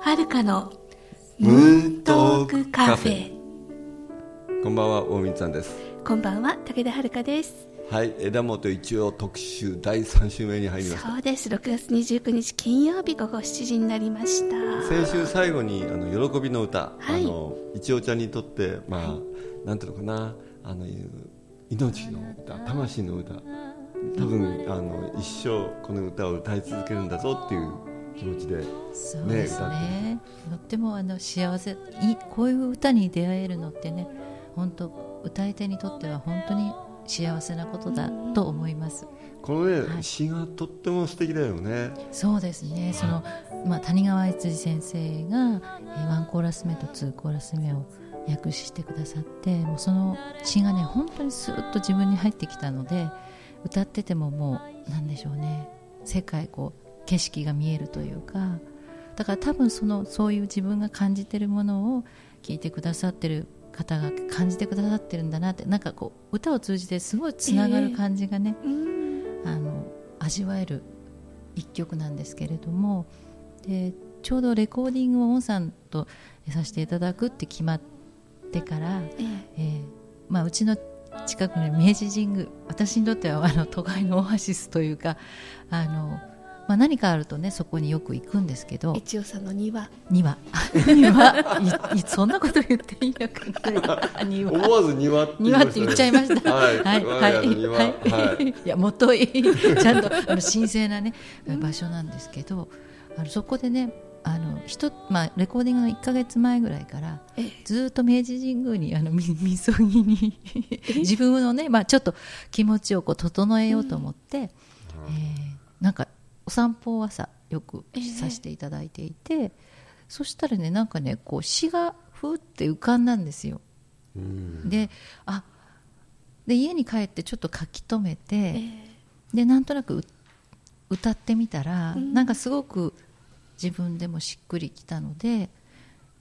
はるかのムーントークカフェ。こんばんは大水さんです。こんばんは武田遥です。はい枝元一応特集第3週目に入りました。そうです。6月29日金曜日午後7時になりました。先週最後にあの喜びの歌、はい。あの一応ちゃんにとってまあ、なんていうのかな。あの命の歌魂の歌。多分あの一生この歌を歌い続けるんだぞっていう気持ちでそうですね。とってもあの幸せいこういう歌に出会えるのってね本当歌い手にとっては本当に幸せなことだと思います。このね、はい。詩がとっても素敵だよね。そうですね。その、まあ、谷川悦司先生が、えーワンコーラス目とツーコーラス目を訳してくださってもうその詩がね本当にスーッと自分に入ってきたので歌っててももうなんでしょうね。世界こう景色が見えるというかだから多分そのそういう自分が感じてるものを聞いてくださってる方が感じてくださってるんだなってなんかこう歌を通じてすごいつながる感じがね、あの味わえる一曲なんですけれどもでちょうどレコーディングをオンさんとさせていただくって決まってから、ええ。ーまあ、うちの近くの明治神宮私にとってはあの都会のオアシスというかあの、まあ、何かあるとねそこによく行くんですけどえ一応さんの庭。庭。庭。いいそんなこと言っていいのかな。庭。思わず庭って庭って言っちゃいました。はい。はい、我はい、はい、はい。いや、もといい、ちゃんと、あの神聖なね、場所なんですけど。あの、そこでね、あの、ひと、まあ、レコーディングの1か月前ぐらいから。ええ。ずっと明治神宮に、あの、み、みそぎに。自分のね、まあ、ちょっと気持ちをこう整えようと思って。えーなんか、お散歩を朝、よくさせていただいていて。そしたらね、なんかね、こう詩がふーって浮かんだんですよ。うんであで家に帰ってちょっと書き留めて、えでなんとなくう歌ってみたら、うんなんかすごく自分でもしっくりきたので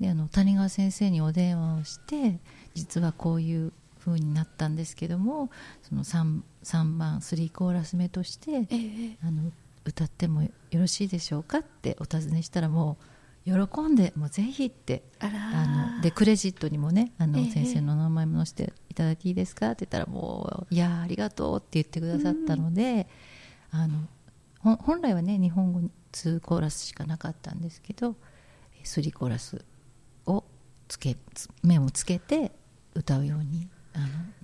であの谷川先生にお電話をして実はこういう風になったんですけどもその 3, 3番3コーラス目としてええあの歌ってもよろしいでしょうかってお尋ねしたらもう喜んでもうぜひってあのでクレジットにもねあのええ先生のお名前も載せていただいていいですかって言ったらもういやーありがとうって言ってくださったので、あのほん本来はね日本語に2コーラスしかなかったんですけど3コーラスをつけつ目をつけて歌うように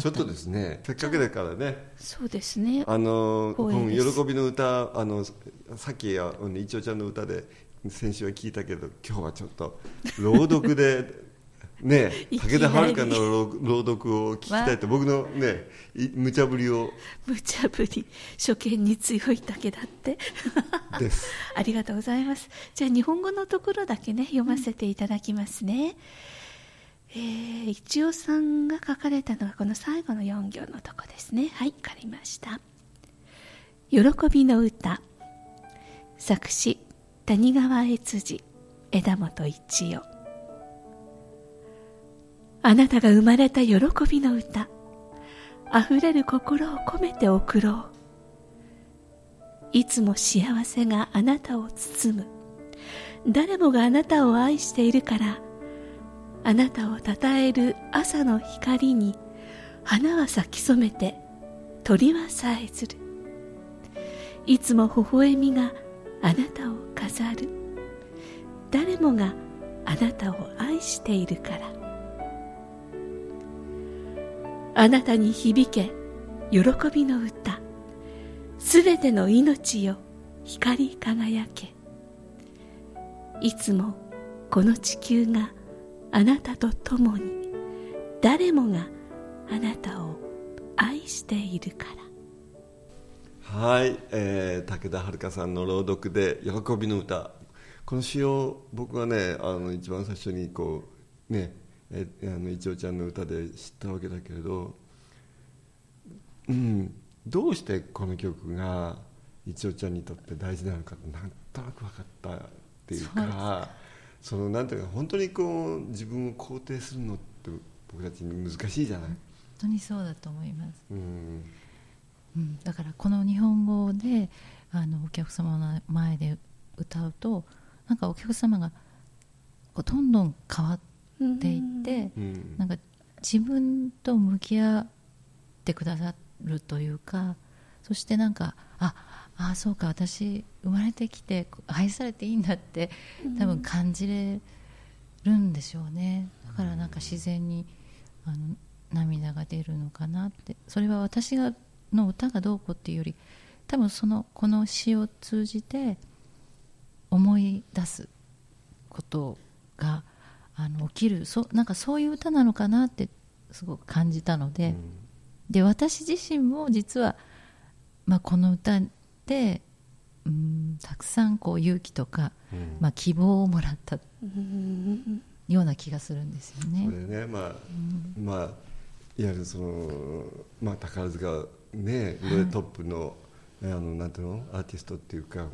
ちょっとですねせっかくだからね。そうですね。あの喜びの歌あのさっきあのいちゃんの歌で先週は聞いたけど今日はちょっと朗読で ね武田遥の朗朗読を聞きたいって僕のねい無茶ぶりを。無茶ぶり。初見に強いだけだって。です。ありがとうございます。じゃあ日本語のところだけね読ませていただきますね、えー、一応さんが書かれたのはこの最後の4行のとこですね。はいわかりました。喜びの歌。作詞。谷川悦司。枝本一代あなたが生まれた喜びの歌。あふれる心を込めて送ろう。いつも幸せがあなたを包む。誰もがあなたを愛しているからあなたをたたえる朝の光に花は咲き染めて鳥はさえずる。いつも微笑みがあなたを飾る。誰もがあなたを愛しているから。あなたに響け喜びの歌。すべての命よ光り輝け。いつもこの地球があなたと共に誰もがあなたを愛しているから。はい、えー武田遥さんの朗読で「喜びの歌」この詩を僕はねあの一番最初にこうねえあの一応ちゃんの歌で知ったわけだけれど、うん、どうしてこの曲が一応ちゃんにとって大事なのかなんとなく分かったっていうかそのなんていうか本当にこう自分を肯定するのって僕たちに難しいじゃない、本当にそうだと思います、うん。うん、だからこの日本語であのお客様の前で歌うとなんかお客様がこうどんどん変わっていって、うん。なんか自分と向き合ってくださるというかそしてなんかああそうか私生まれてきて愛されていいんだって多分感じれるんでしょうね。だからなんか自然にあの涙が出るのかなって。それは私がの歌がどうこうっていうより多分そのこの詩を通じて思い出すことがあの起きる。そなんかそういう歌なのかなってすごく感じたので、で私自身も実は、まあ、この歌でうんたくさんこう勇気とか、うん。まあ、希望をもらったうんような気がするんですよね。こ。れねまあ、まあいわゆるそのまあ宝塚ね上トップの、ねあのなんていうの？アーティストっていうか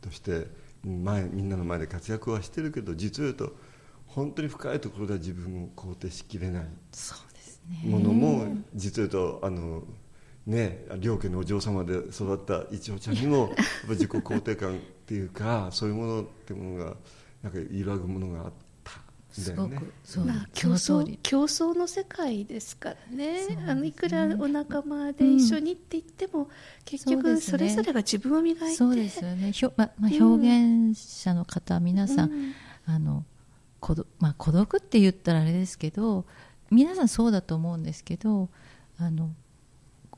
として前みんなの前で活躍はしてるけど実を言うと本当に深いところでは自分を肯定しきれないものも実を言うとあのね両家のお嬢様で育った一応ちゃんにも 自己肯定感っていうかそういうものってものがなんか揺らぐものがあったんすごだよね。く。そう、まあ、競争競争の世界ですからね。ねあのいくらお仲間で一緒にって言っても、う局ですね。それぞれが自分を磨いて。そうですよね、ひょままあ、うん。表現者の方、皆さん、うん。あの孤独まあ、孤独って言ったらあれですけど皆さんそうだと思うんですけどあの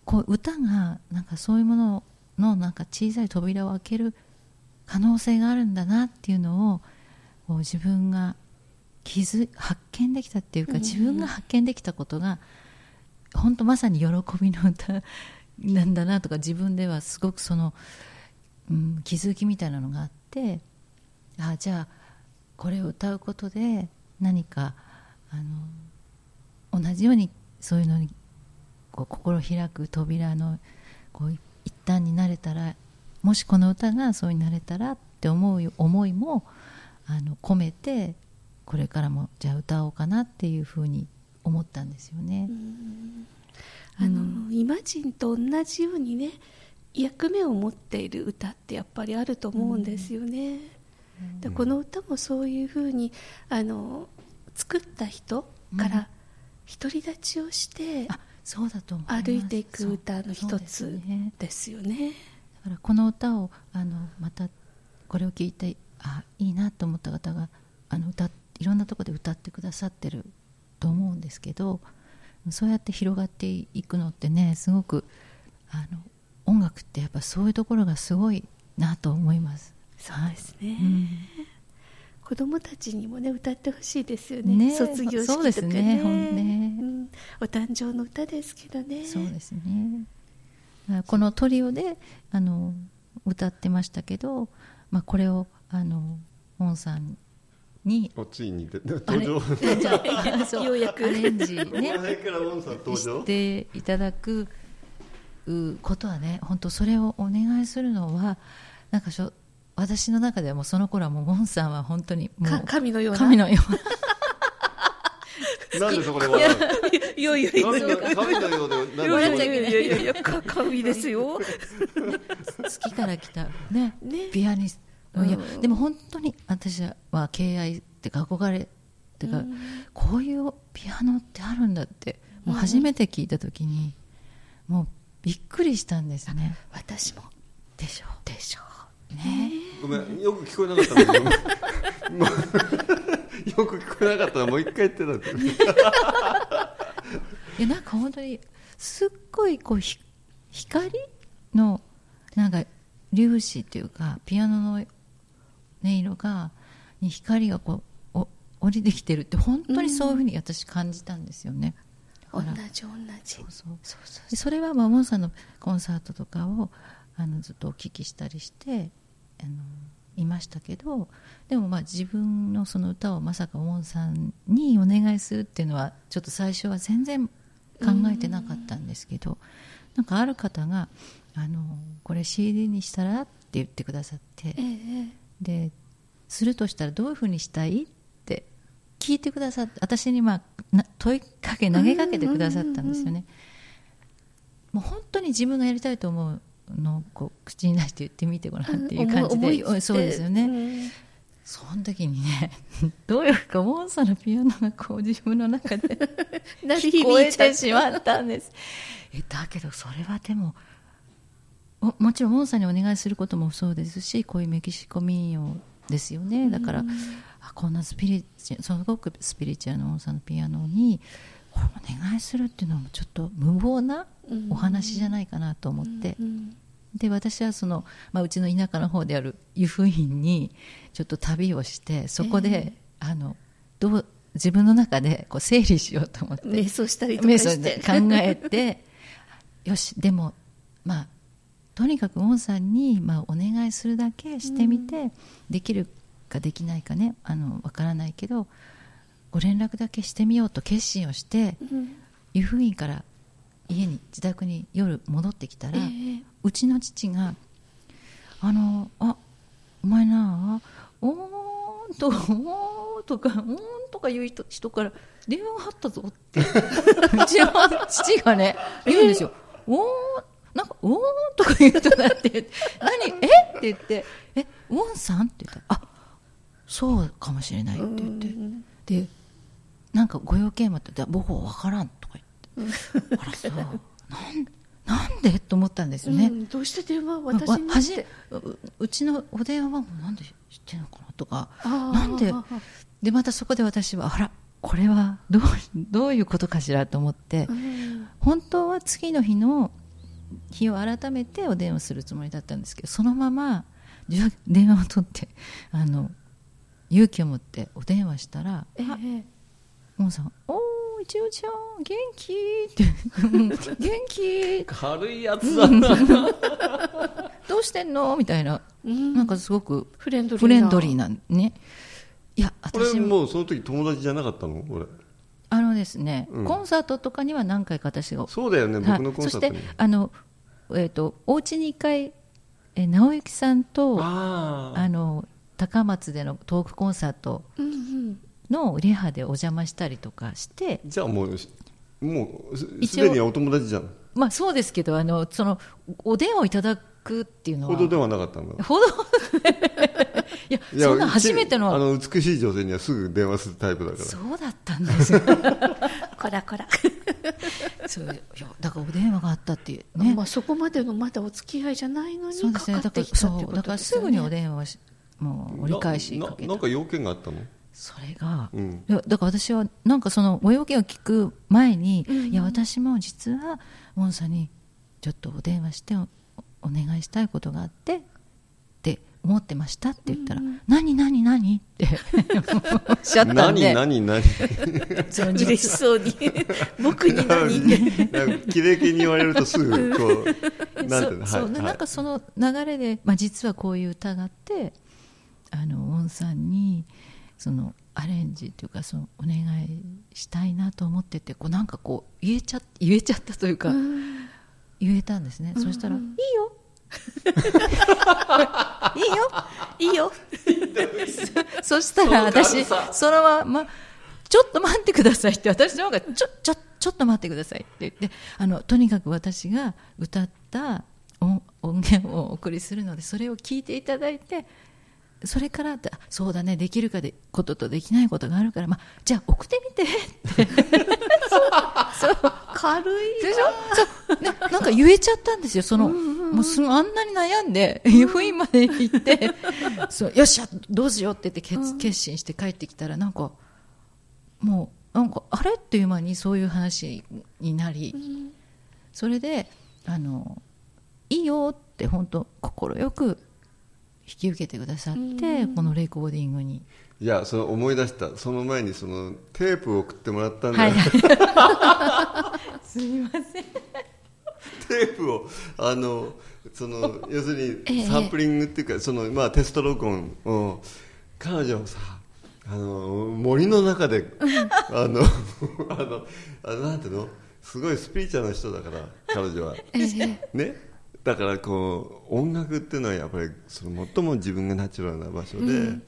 こう歌がなんかそういうもののなんか小さい扉を開ける可能性があるんだなっていうのを自分が気づ発見できたっていうか、自分が発見できたことが本当まさに喜びの歌なんだなとか自分ではすごくその、うん、気づきみたいなのがあってあじゃあこれを歌うことで何かあの同じようにそういうのにこう心を開く扉のこう一端になれたらもしこの歌がそうになれたらって思う思いもあの込めてこれからもじゃあ歌おうかなっていうふうに思ったんですよね。あの、イマジンと同じようにね役目を持っている歌ってやっぱりあると思うんですよね、でこの歌もそういうふうにあの作った人から独り立ちをしてあそうだと思います。歩いていく歌の一つね。ですよね。だからこの歌をあのまたこれを聞いてあいいなと思った方があの歌いろんなところで歌ってくださってると思うんですけどそうやって広がっていくのってねすごくあの音楽ってやっぱそういうところがすごいなと思います。そうですね、うん子供たちにもね歌ってほしいですよね。ね。卒業式とかね。そうですね。ほんね。うん。お誕生の歌ですけどね。そうですね。このトリオであの歌ってましたけど、まあ、これをあのモンさんにおついに登場。じゃようやく。アレンジね。していただくうことはね本当それをお願いするのはなんかしょ私の中ではもうその頃はもうモンさんは本当にもかう神のような。神のよな。んでそこで笑ういやいやいや神の神のようでいやいやいやいやいやか神ですよ。う月から来たねね。ピアニスト。いやうん。でも本当に私は敬愛ってか憧れってか、こういうピアノってあるんだってもう初めて聞いた時に、もうびっくりしたんですね。私も。でしょ。でしょ。うね。ごめんよく聞こえなかったんだけどもうよく聞こえなかったらもう一回言ってたんだよいやなんか本当にすっごいこうひ光のなんか粒子っていうかピアノの音色がに光がこうお降りてきてるって本当にそういうふうに私感じたんですよね、同だからじ同じ。そうそうでそれはまあモンさんのコンサートとかをあのずっとお聞きしたりしてあのいましたけどでもまあ自分のその歌をまさかウォンさんにお願いするっていうのはちょっと最初は全然考えてなかったんですけど、なんかある方があの「これ CD にしたら?」って言ってくださって、ええでするとしたらどういうふうにしたいって聞いてくださって私に、まあ、な問いかけ投げかけてくださったんですよね。もう本当に自分がやりたいと思うのをこう口に出して言ってみてごらんっていう感じ思いで、そうですよね、うん。その時にね どういうかモンサのピアノがこう自分の中で 聞こえてしまったんです。えだけどそれはでもももちろんモンサにお願いすることもそうですしこういうメキシコ民謡ですよね。だから、あこんなスピリチュすごくスピリチュアルなモンサのピアノにお願いするっていうのはちょっと無謀なお話じゃないかなと思って、うんで私はその、まあ、うちの田舎の方である湯布院にちょっと旅をしてそこで、あのどう自分の中でこう整理しようと思って。瞑想したりとかして。考えて よしでもまあとにかくウォンさんに、まあ、お願いするだけしてみて、できるかできないかねあのわからないけどご連絡だけしてみようと決心をしてうん。湯布院から家に自宅に夜戻ってきたら、ええうちの父が「あのあお前なおーんとおーんとかおーんとか言う人人から電話があったぞ」って うちの父がね言うんですよ「おーんなんかおーんとか言う人だって言って「何え？っ?」て言って「えウォンさん?」って言ったら「あそうかもしれない」って言って。でなんかご用件もあって「僕は分からん」とか言って「あらそう。なんなんで?」と思ったんですよね。うんどうして電話わ私にはじううちのお電話番号なんで知ってるのかなとか。なんで？でまたそこで私はあらこれはどうどういうことかしらと思って。うん。本当は次の日の日を改めてお電話するつもりだったんですけどそのまま電話を取ってあの勇気を持ってお電話したら「えあえモンさんおー一応ちゃん元気?」って。うん「元気。軽いやつだ どうしてんの?」みたいな。うん。なんかすごくフレンドリーな。フレンドリーなんね。いやこれ私ももうその時友達じゃなかったの？俺。あのですね、うん。コンサートとかには何回か私が。そうだよね僕のコンサートに。はい、そしてあの、えー、とお家に一回、えー直之さんとあの高松でのトークコンサートのリハでお邪魔したりとかしてじゃあもうもうすでにお友達じゃん。まあそうですけどあのそのお電話をいただくっていうのは。ほどではなかったんだ。ほど いやいやそんな初めての。あの美しい女性にはすぐ電話するタイプだから。そうだったんです。よ こらこら、そういやだからお電話があったっていうね。まあ、そこまでのまだお付き合いじゃないのにそうですねかかってだからきたってことそうだからですぐにお電話もう折り返しかけた。なんか要件があったの？それが、うん。だから私はなんかそのご用件を聞く前に、うんうん。いや私も実はモンさんにちょっとお電話しておお願いしたいことがあってって思ってましたって言ったら「何何何?」って おっしゃったん何で。何何？その嬉しそうに。僕に何？ってなんか綺麗系に言われるとすぐこうなんていうのそうそうではいなんかその流れで、まあ、実はこういう歌があってあのウォンさんにそのアレンジというかそのお願いしたいなと思っててこうなんかこう言えちゃ言えちゃったというか、言えたんですね、そしたら「いいよ。いいよ。いいよ。そしたら私そのまま「ちょっと待ってください」って私の方が「ちょちょちょっと待ってください」って言ってあのとにかく私が歌った音音源をお送りするのでそれを聞いていただいてそれからってあそうだねできるかでこととできないことがあるから、まあ、じゃあ送ってみて。っ てそうそう軽いでしょ？そう、ね、なんか言えちゃったんですよ、その、もうすあんなに悩んで、湯布院まで行って、そうよっしゃ、どうしようって言って決決心して帰ってきたら、なんか、もう、なんか、あれ？っていう間にそういう話になり、それで、あの、いいよって本当、快く引き受けてくださって、このレコーディングに。いやその思い出したその前にそのテープを送ってもらったんだはいよ、はい。すみません。テープをあのその 要するええにサンプリングっていうかその、まあ、テスト録音を彼女はさあの森の中であの あのあのなんていうの？すごいスピリチュアルな人だから彼女は。ね？だからこう音楽っていうのはやっぱりその最も自分がナチュラルな場所で、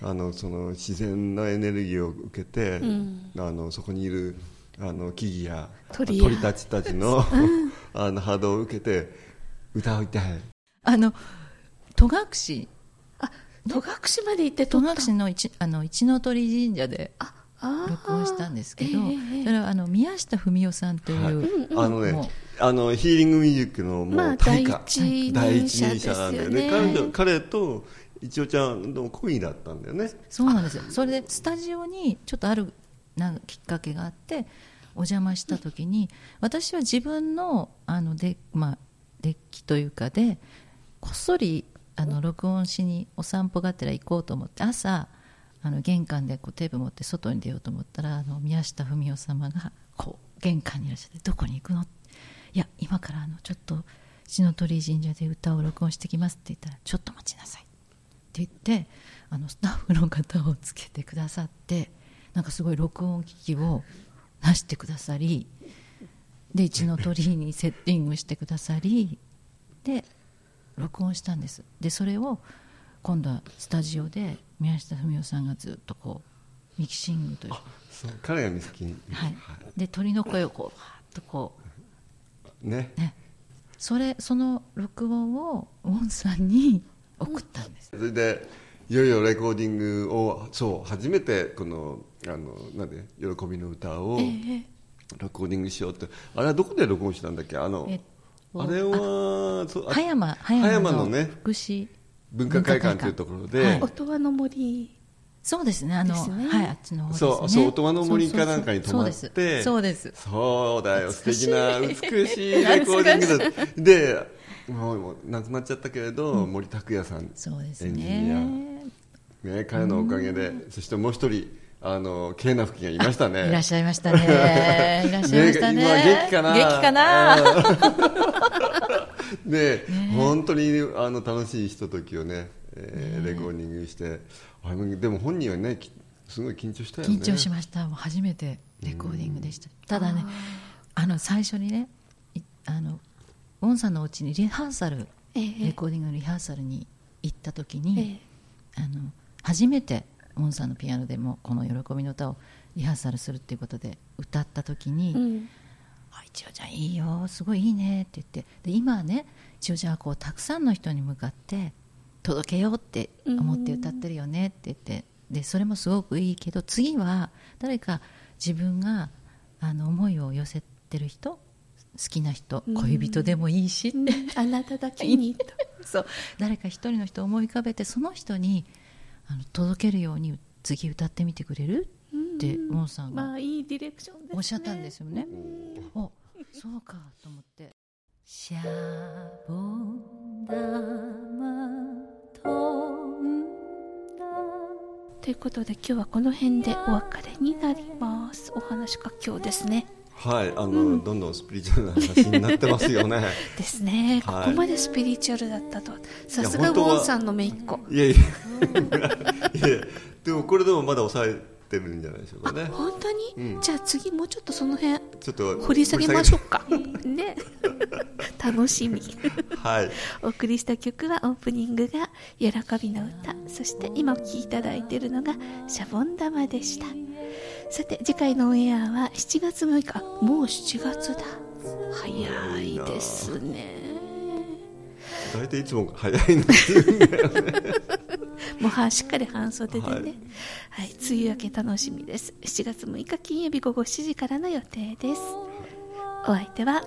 あのその自然なエネルギーを受けて、あのそこにいるあの木々や鳥や。たちたちの,、あの波動を受けて歌いたいあの戸隠。あ戸隠まで行って撮戸隠の一あの一の鳥神社でああー。録音したんですけど、ええそれはあの宮下文夫さんという、あのねあのヒーリングミュージックのもうまあ大家、第一第人者一人者なんだよねね。彼女彼と一応ちゃんの恋だったんだよね。そうなんですよ。それでスタジオにちょっとあるなんかきっかけがあってお邪魔した時に私は自分のあので、まあ、デッキというかでこっそりあの録音しにお散歩がてら行こうと思って朝あの玄関でこうテープ持って外に出ようと思ったらあの宮下文夫様がこう玄関にいらっしゃって「どこに行くの?」いや今からあのちょっと血の鳥居神社で歌を録音してきますって言ったら「ちょっと待ちなさい」って言ってあのスタッフの方をつけてくださってなんかすごい録音機器を出してくださりで一の鳥居にセッティングしてくださりで録音したんです。でそれを今度はスタジオで宮下文夫さんがずっとこうミキシングという彼が見つけに、はい、で鳥の声をこうわーっとこね。うね。それその録音をウォンさんに送ったんです。それでいよいよレコーディングをそう初めてこのあのなんで喜びの歌をえレコーディングしようって。あれはどこで録音したんだっけ？あの、えっとあれはそうあ葉山葉葉山の山のね福祉文化会館というところで、はい。音羽の森そうですね。あのね。はいあっちの方ですね。そうそう音羽の森かなんかに泊まってそうですそう。です。そうだよ素敵な美しいレコーディングだでもう亡くなっちゃったけれど、森拓也さんそうですエンジニア。ねね、彼のおかげで、そしてもう一人あのケイナフキがいましたね。いらっしゃいましたね。いらっしゃいましたね。今元気かな？元気かな？うん。ね。本当にあの楽しいひとときをね、えーレコーディングして。でも本人はねきすごい緊張したよね。緊張しました。もう初めてレコーディングでした。ただねあの最初にねいあのウォンさんのお家にリハーサルええ。レコーディングのリハーサルに行った時えに、えあの初めてウォンさんのピアノでもこの喜びの歌をリハーサルするっていうことで歌った時に、うん。あ一応ちゃんいいよすごいいいねって言って。で今はね一応ちゃんはこうたくさんの人に向かって届けようって思って歌ってるよねって言ってでそれもすごくいいけど次は誰か自分があの思いを寄せてる人好きな人恋人でもいいしって、あなただけにと。そう。誰か一人の人を思い浮かべてその人にあの届けるように次歌ってみてくれる？ってモンさんがまあいいディレクションですね。おっしゃったんですよね。おそうかと思って。シャボン玉飛んだということで今日はこの辺でお別れになります。お話が今日ですね。はいあの、どんどんスピリチュアルな話になってますよね。ですね、はい。ここまでスピリチュアルだったとはさすがウォンさんの姪っ子いやいやでもこれでもまだ抑えてるんじゃないでしょうかね。本当に、うん。じゃあ次もうちょっとその辺ちょっと掘り下げましょうか。ね。楽しみ。はい。お送りした曲はオープニングが「喜びの歌」そして今お聴きいただいているのが「シャボン玉」でした。さて次回のオンエアは7月6日。もう7月だ。早いですね大体いつも早いんですよもうはしっかり半袖でね、ははい。い梅雨明け楽しみです。7月6日金曜日午後7時からの予定です。お相手は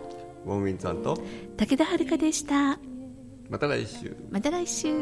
ウォンウィンさんと武田遥でした。また来週。また来週